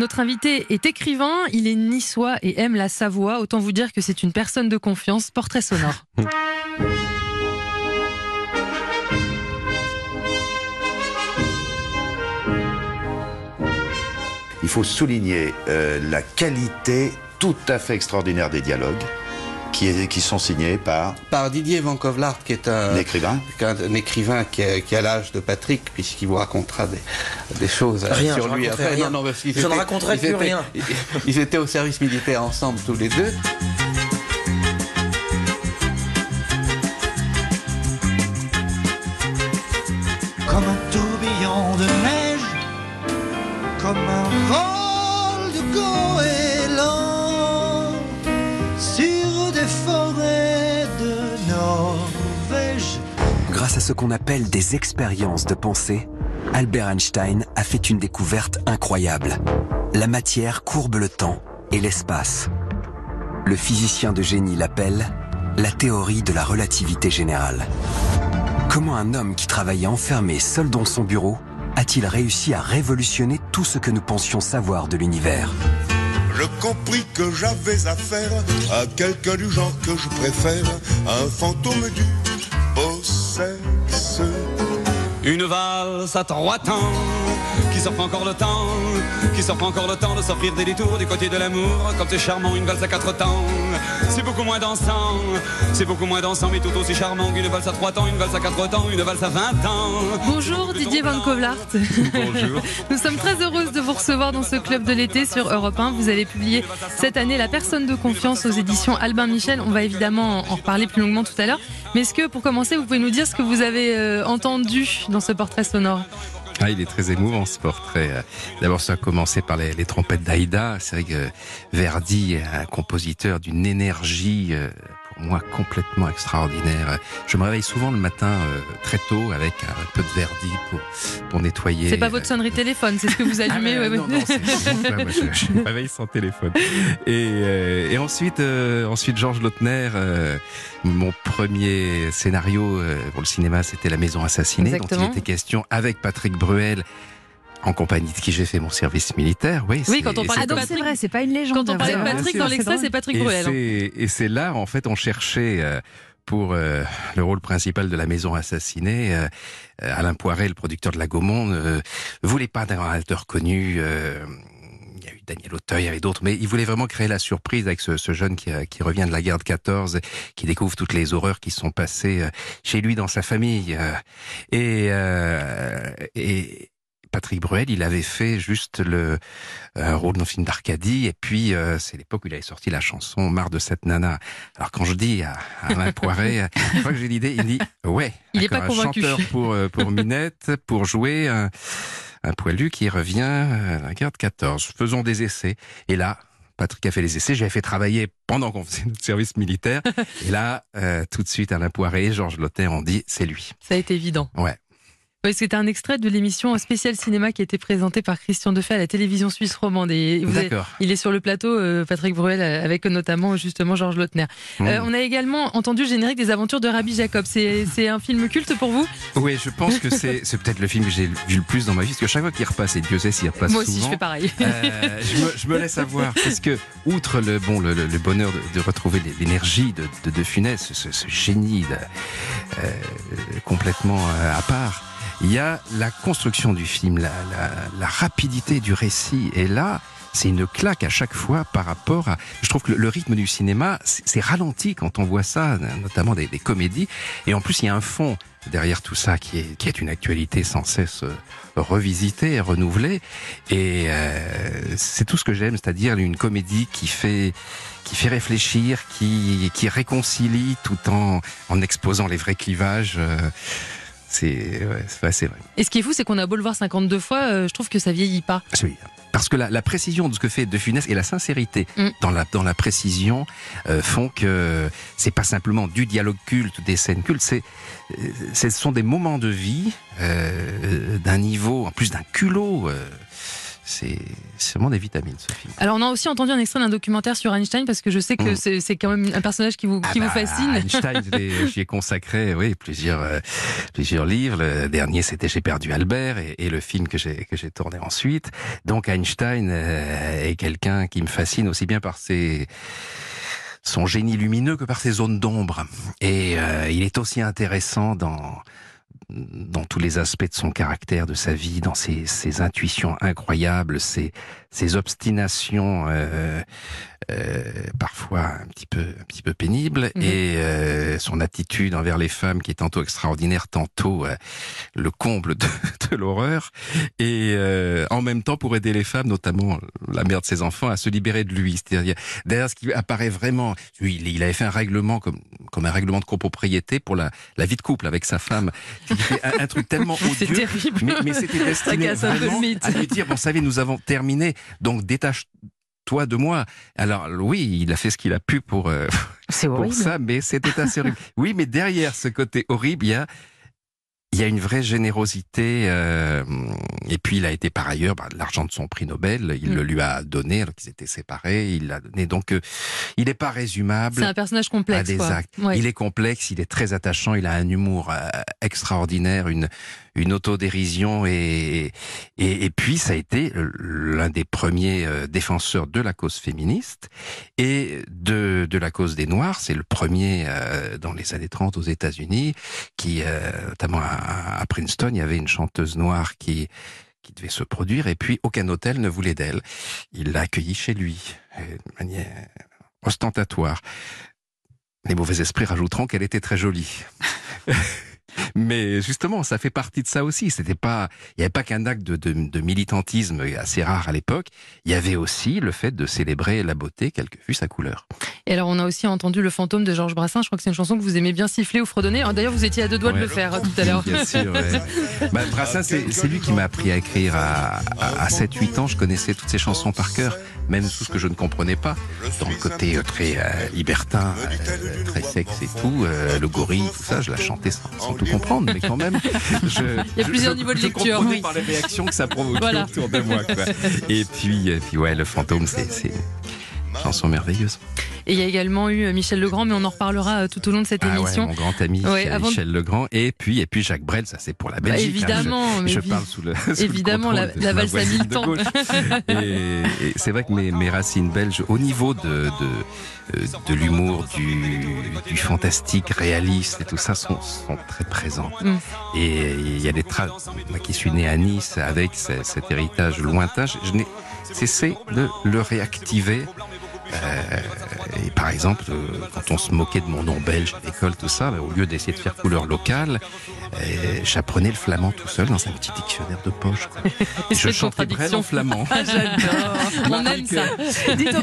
Notre invité est écrivain, il est niçois et aime la Savoie. Autant vous dire que c'est une personne de confiance. Portrait sonore. Il faut souligner euh, la qualité tout à fait extraordinaire des dialogues qui, est- qui sont signés par par Didier Van Kovlart, qui est un, un écrivain. qui est un écrivain qui a, qui a l'âge de Patrick, puisqu'il vous racontera des, des choses euh, Rien, sur je lui raconterai après. rien. Non, non, parce qu'ils Je ne raconterai plus étaient- rien. Ils, ils étaient au service militaire ensemble tous les deux. À ce qu'on appelle des expériences de pensée, Albert Einstein a fait une découverte incroyable. La matière courbe le temps et l'espace. Le physicien de génie l'appelle la théorie de la relativité générale. Comment un homme qui travaillait enfermé seul dans son bureau a-t-il réussi à révolutionner tout ce que nous pensions savoir de l'univers? Je compris que j'avais affaire à quelqu'un du genre que je préfère, un fantôme du Une valse à trois temps, qui s'offre encore le temps, qui s'offre encore le temps de s'offrir des détours du côté de l'amour, comme c'est charmant une valse à quatre temps. C'est beaucoup moins dansant, c'est beaucoup moins dansant, mais tout aussi charmant qu'une valse à trois temps, une valse à quatre temps, une valse à vingt ans. Bonjour Didier Van Kovlart. Bonjour. Nous sommes très heureuses de vous recevoir dans ce club de l'été sur Europe 1. Vous avez publié cette année La personne de confiance aux éditions Albin Michel. On va évidemment en reparler plus longuement tout à l'heure. Mais est-ce que pour commencer, vous pouvez nous dire ce que vous avez euh, entendu dans ce portrait sonore? Ah, il est très émouvant ce portrait. Euh, D'abord, ça a commencé par les, trompettes d'Aïda. C'est vrai que Verdi un compositeur d'une énergie, euh, moi, complètement extraordinaire. Je me réveille souvent le matin euh, très tôt avec un peu de Verdi pour, pour nettoyer. C'est pas votre sonnerie téléphone, c'est ce que vous Ah, allumez. mais, ouais, non, ouais. non, c'est- moi, je, je me réveille sans téléphone. Et, euh, et ensuite, euh, ensuite Georges Lautner, euh, mon premier scénario euh, pour le cinéma, c'était La Maison assassinée, dont Exactement. il était question avec Patrick Bruel. En compagnie de qui j'ai fait mon service militaire, oui. Oui, quand on parle de Patrick- C'est vrai, c'est pas une légende. Quand on parlait de Ouais, Patrick dans c'est l'extrait, c'est Patrick et Bruel. hein. c'est- Et c'est là, en fait, on cherchait euh, pour euh, le rôle principal de la maison assassinée. euh, euh, Alain Poiret, le producteur de La Gaumont, ne voulait pas d'un acteur connu. euh, il y a eu Daniel Auteuil, il y avait d'autres, mais il voulait vraiment créer la surprise avec ce, ce jeune qui, euh, qui revient de la guerre de 14, qui découvre toutes les horreurs qui sont passées euh, chez lui dans sa famille. euh, et, euh, et Patrick Bruel, il avait fait juste le un rôle dans le film d'Arcadie, et puis euh, c'est l'époque où il avait sorti la chanson Marre de cette nana. Alors quand je dis à, à Alain Poiret, une fois que j'ai l'idée, il dit ouais, Il est pas un chanteur pour euh, pour Minette, pour jouer un, un poilu qui revient à la guerre de 14. Faisons des essais. Et là, Patrick a fait les essais. J'avais fait travailler pendant qu'on faisait notre service militaire. Et là, euh, tout de suite, Alain Poiret et Georges Lotter ont dit c'est lui. Ça a été évident. Ouais. Oui, c'était un extrait de l'émission spéciale cinéma qui a été présentée par Christian Defay à la télévision suisse romande. Et vous avez- D'accord. il est sur le plateau, euh, Patrick Bruel, euh, avec notamment justement Georges Lautner. Euh, Mmh. on a également entendu le générique des aventures de Rabbi Jacob. C'est un film culte pour vous? Oui, je pense que c'est peut-être le film que j'ai vu le plus dans ma vie, parce que chaque fois qu'il repasse, et Dieu sait s'il repasse Moi aussi, souvent, je fais pareil. euh, je, me, je me laisse avoir, parce que outre le bon le, le- le bonheur de, de retrouver l'énergie de, de, de Funès, ce, ce génie euh, complètement euh, à part, il y a la construction du film, la, la, la rapidité du récit, et là. C'est une claque à chaque fois par rapport à. Je trouve que le, rythme du cinéma, c'est c'est ralenti quand on voit ça, notamment des, des comédies. Et en plus, il y a un fond derrière tout ça qui est, qui est une actualité sans cesse euh, revisitée et renouvelée. Et euh, c'est tout ce que j'aime, c'est-à-dire une comédie qui fait qui fait réfléchir, qui, qui réconcilie tout en, en exposant les vrais clivages. euh, c'est ouais, ouais, vrai. Et ce qui est fou, c'est qu'on a beau le voir 52 fois, euh, je trouve que ça vieillit pas. Oui. Parce que la, la précision de ce que fait De Funès et la sincérité Mm. dans, la, dans la précision euh, font que c'est pas simplement du dialogue culte, des scènes cultes, c'est, euh, ce sont des moments de vie d'un niveau, en plus d'un culot. C'est vraiment des vitamines ce film. Alors on a aussi entendu un extrait d'un documentaire sur Einstein parce que je sais que Mm. c'est quand même un personnage qui vous, Ah qui vous bah, fascine. Einstein, j'y ai consacré, oui, plusieurs, euh, plusieurs livres. Le dernier, c'était J'ai perdu Albert, et, et le film que j'ai que j'ai tourné ensuite. Donc Einstein euh, est quelqu'un qui me fascine aussi bien par ses son génie lumineux que par ses zones d'ombre. Et euh, il est aussi intéressant dans dans tous les aspects de son caractère, de sa vie, dans ses, intuitions incroyables, ses, obstinations euh, parfois un petit peu un petit peu pénibles Mhm. et euh, son attitude envers les femmes qui est tantôt extraordinaire, tantôt euh, le comble de, de l'horreur et euh, en même temps pour aider les femmes, notamment la mère de ses enfants, à se libérer de lui. C'est-à-dire derrière ce qui apparaît vraiment, lui, il, avait fait un règlement comme comme un règlement de copropriété pour la la vie de couple avec sa femme, un, un truc tellement C'est odieux. terrible. Mais, mais c'était destiné vraiment mythe. à lui dire, bon, savez, nous avons terminé, donc de moi. Alors oui, il a fait ce qu'il a pu pour, euh, C'est pour ça, mais c'était assez horrible. Oui, mais derrière ce côté horrible, il y a, il y a une vraie générosité. euh, et puis il a été par ailleurs, bah, l'argent de son prix Nobel, il Mm. le lui a donné alors qu'ils étaient séparés. Il l'a donné. Donc euh, il n'est pas résumable C'est un personnage à complexe. des quoi. actes. Ouais. Il est complexe, il est très attachant, il a un humour euh, extraordinaire, une une autodérision et, et et puis ça a été l'un des premiers euh, défenseurs de la cause féministe et de de la cause des Noirs. C'est le premier euh, dans les années 30 aux États-Unis qui, euh, notamment à, à Princeton, il y avait une chanteuse noire qui qui devait se produire et puis aucun hôtel ne voulait d'elle. Il l'a accueillie chez lui euh, de manière ostentatoire. Les mauvais esprits rajouteront qu'elle était très jolie. Mais justement, ça fait partie de ça aussi. C'était pas, il n'y avait pas qu'un acte de, de, de militantisme assez rare à l'époque. Il y avait aussi le fait de célébrer la beauté, quelle que fût sa couleur. Et alors on a aussi entendu le fantôme de Georges Brassens. Je crois que c'est une chanson que vous aimez bien siffler ou fredonner. D'ailleurs vous étiez à deux doigts de le faire tout à l'heure. Bien sûr. ouais. Bah, Brassens, c'est lui qui m'a appris à écrire à, à, 7-8 ans. Je connaissais toutes ses chansons par cœur, même tout ce que je ne comprenais pas. Dans le côté euh, très euh, libertin, euh, très sexe et tout, euh, le gorille, tout ça, je la chantais sans, sans tout comprendre, mais quand même. Je, Il y a plusieurs je- niveaux de je lecture, comprenais oui. par les réactions que ça provoquait Voilà. autour de moi. Quoi. Et puis, et puis ouais, le fantôme, c'est chanson merveilleuse. Et il y a également eu euh, Michel Legrand, mais on en reparlera euh, tout au long de cette Ah ouais, émission. mon grand ami Ouais, avant Michel Legrand. Et puis, et puis Jacques Brel, ça c'est pour la Bah, Belgique. hein. évidemment, Je- parle sous le sous le évidemment, la- la valse à mille de temps. gauche. Et, et c'est vrai que mes, mes racines belges, au niveau de, de, euh, de l'humour, du, du fantastique, réaliste et tout ça, sont, sont très présents. Mm. Et il y a des traces. Moi qui suis né à Nice avec ce- cet héritage lointain, je, je n'ai cessé de le réactiver. Euh, et par exemple, euh, quand on se moquait de mon nom belge à l'école, tout ça, bah, au lieu d'essayer de faire couleur locale, euh, j'apprenais le flamand tout seul dans un petit dictionnaire de poche. quoi. Et Je chantais en flamand. Ah, J'adore. On aime ça. Dites,